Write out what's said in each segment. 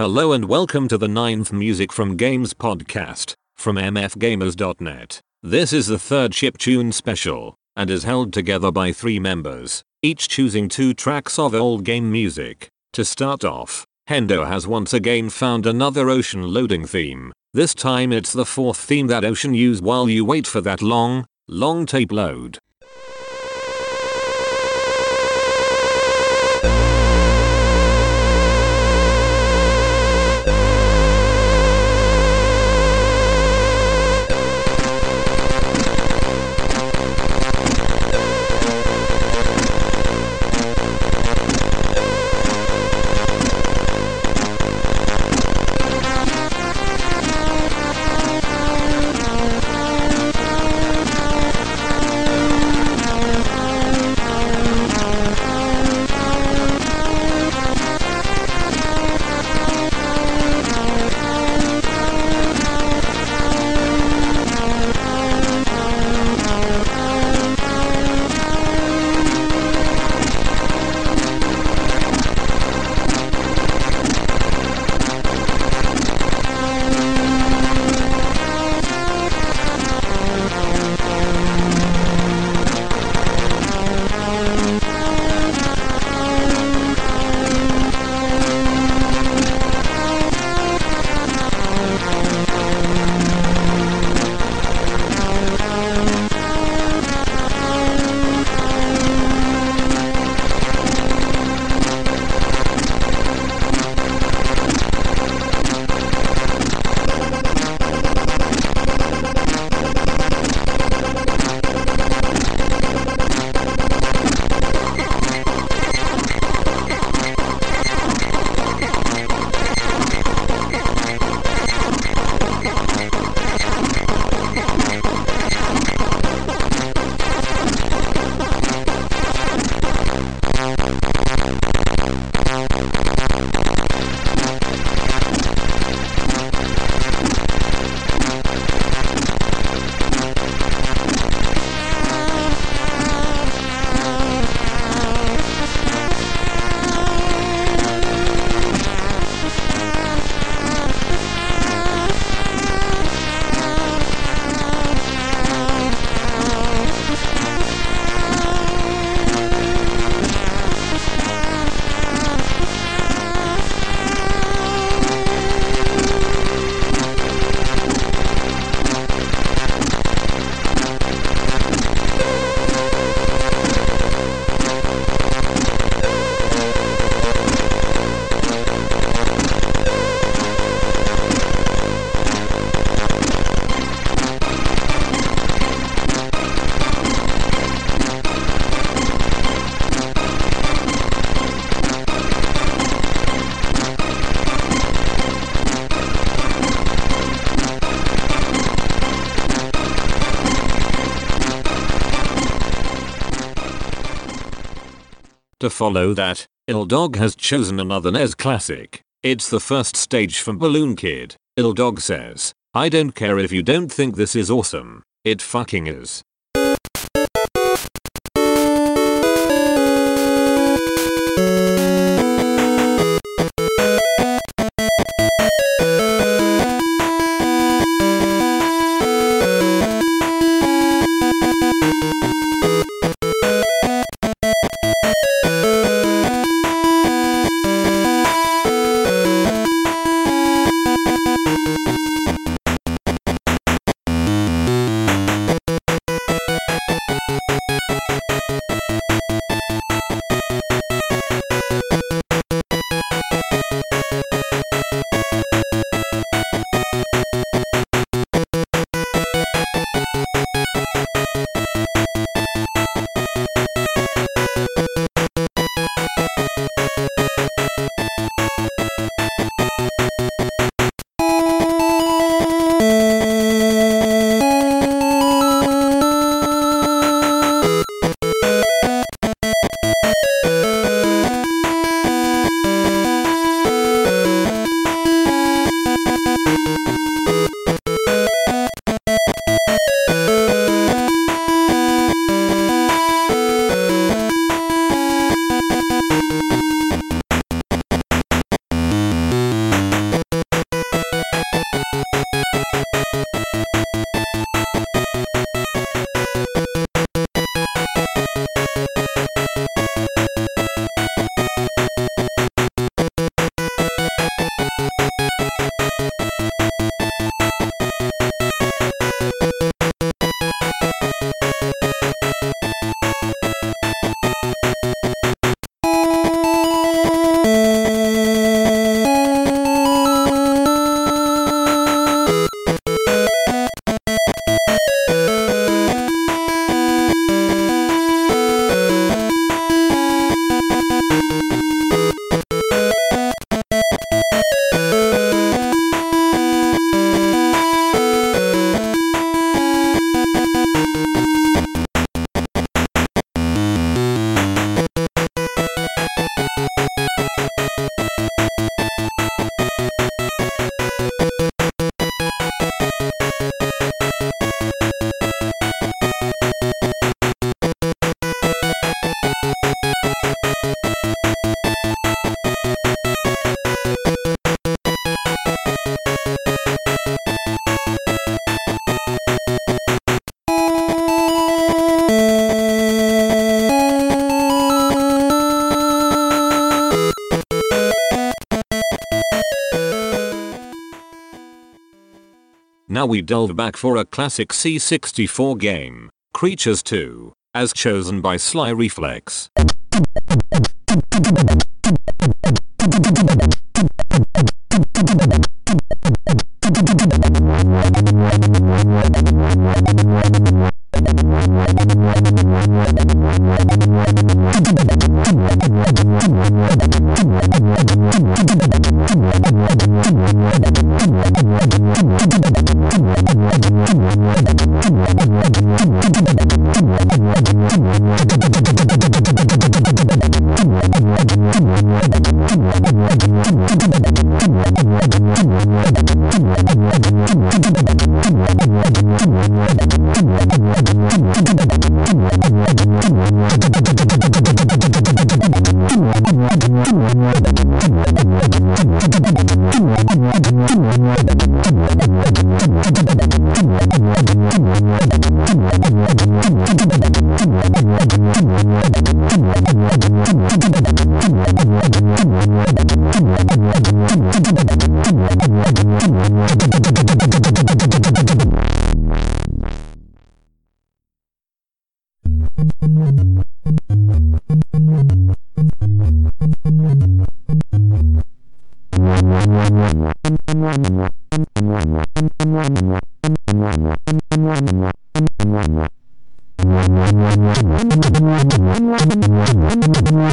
Hello and welcome to the ninth Music from Games podcast from mfgamers.net. This is the third chip tune special and is held together by three members, each choosing two tracks of old game music. To start off, Hendo has once again found another ocean loading theme. This time it's the fourth theme that Ocean used while you wait for that long, long tape load. To follow that, Ill Dog has chosen another NES classic. It's the first stage from Balloon Kid. Ill Dog says, I don't care if you don't think this is awesome. It fucking is. Now we delve back for a classic C64 game, Creatures 2, as chosen by Sly Reflex.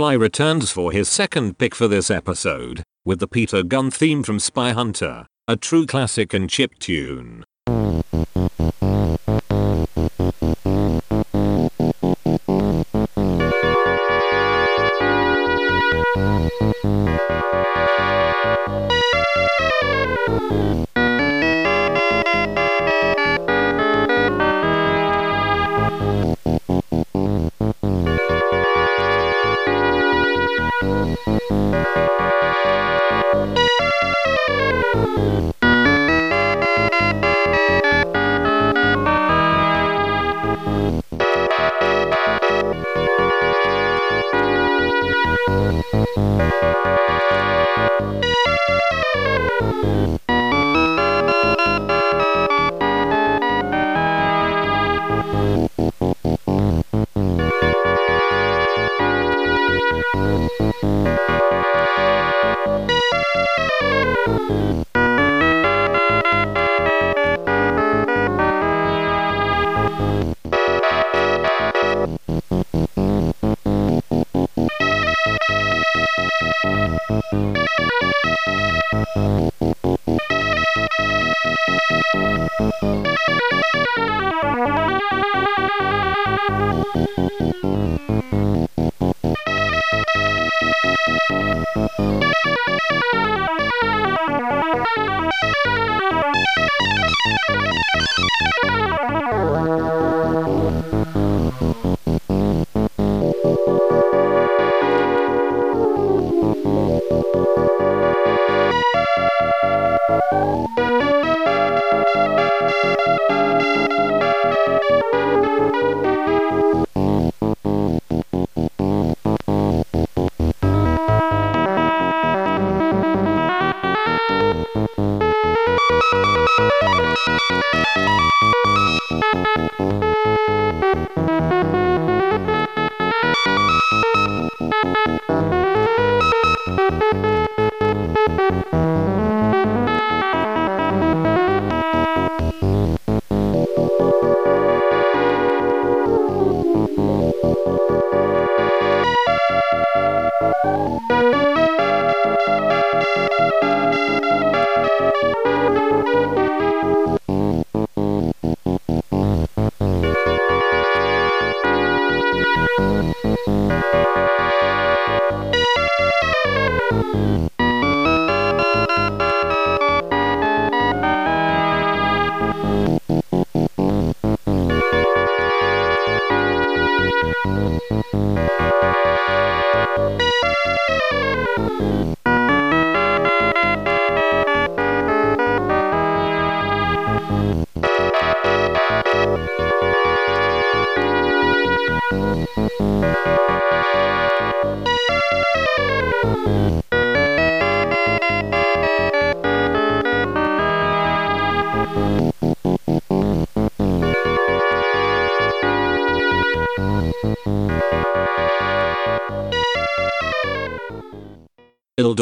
Sly returns for his second pick for this episode, with the Peter Gunn theme from Spy Hunter, a true classic and chip tune. Música Música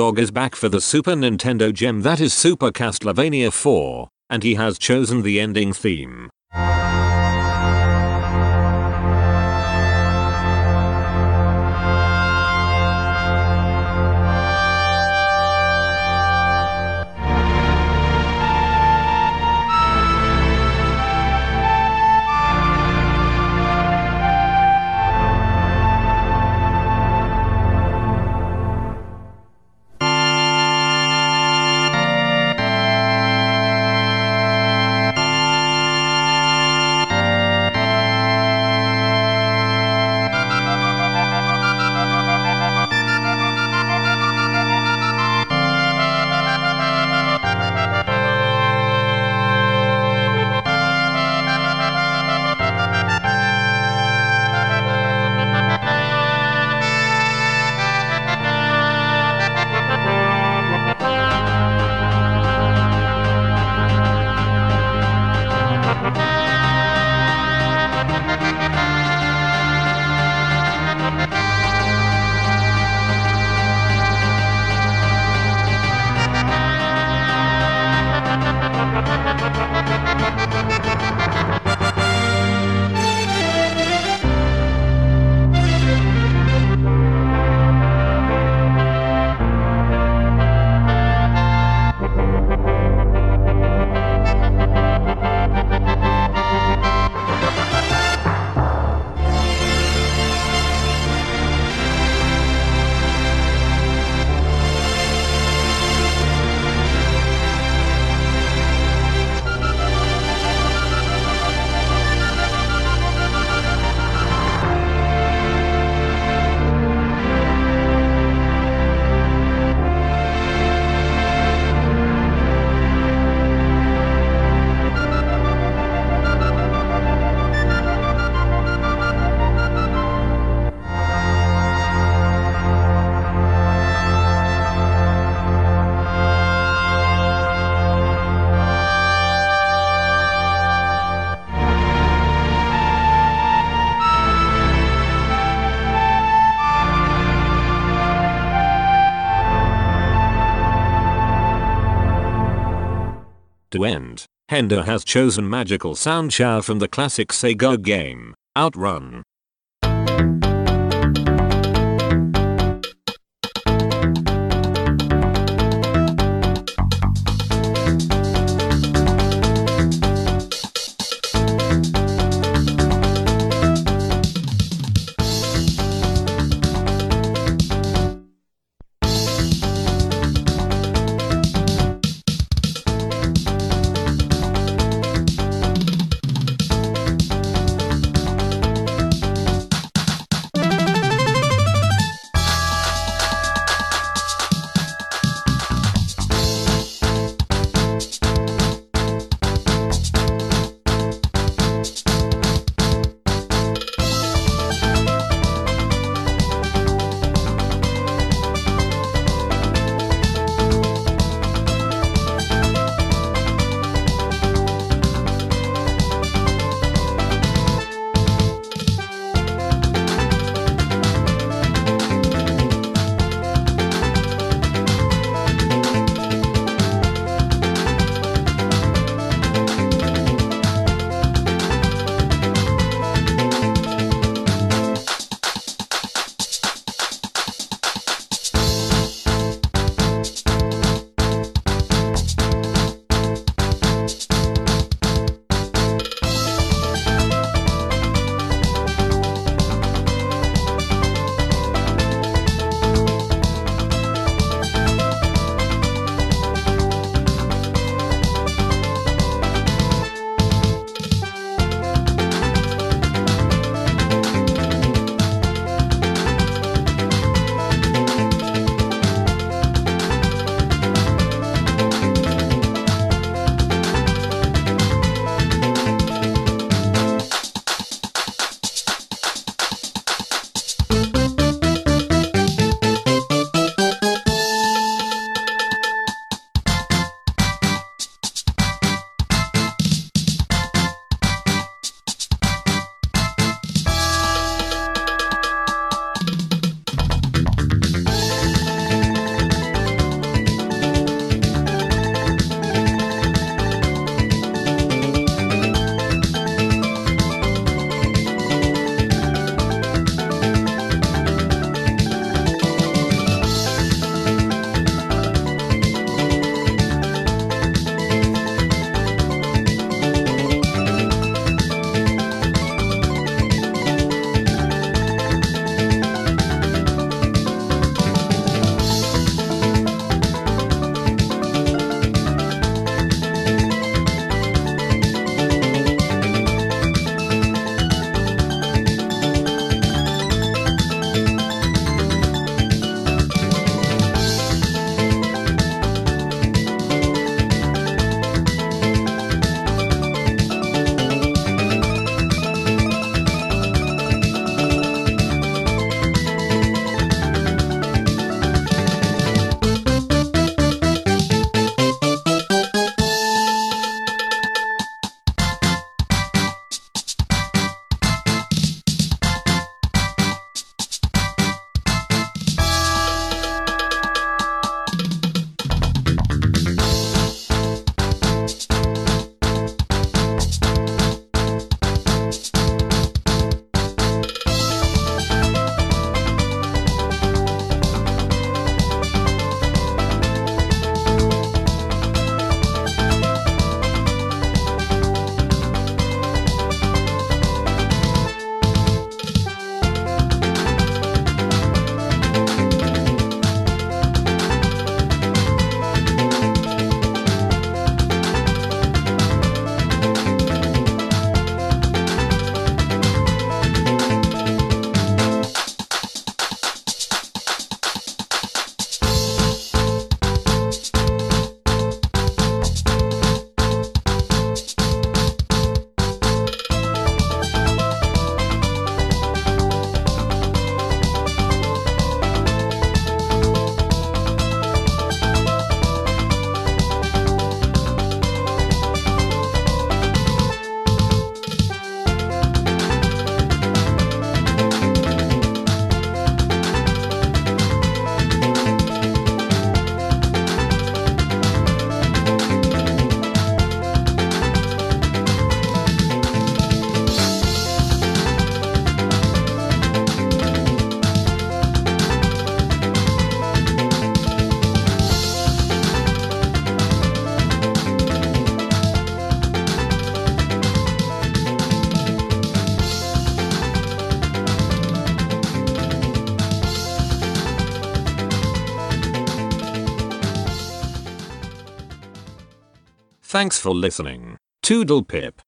Dog is back for the Super Nintendo gem that is Super Castlevania 4, and he has chosen the ending theme. To end, Hendo has chosen Magical Sound Shower from the classic Sega game, Outrun. Thanks for listening. Toodle pip.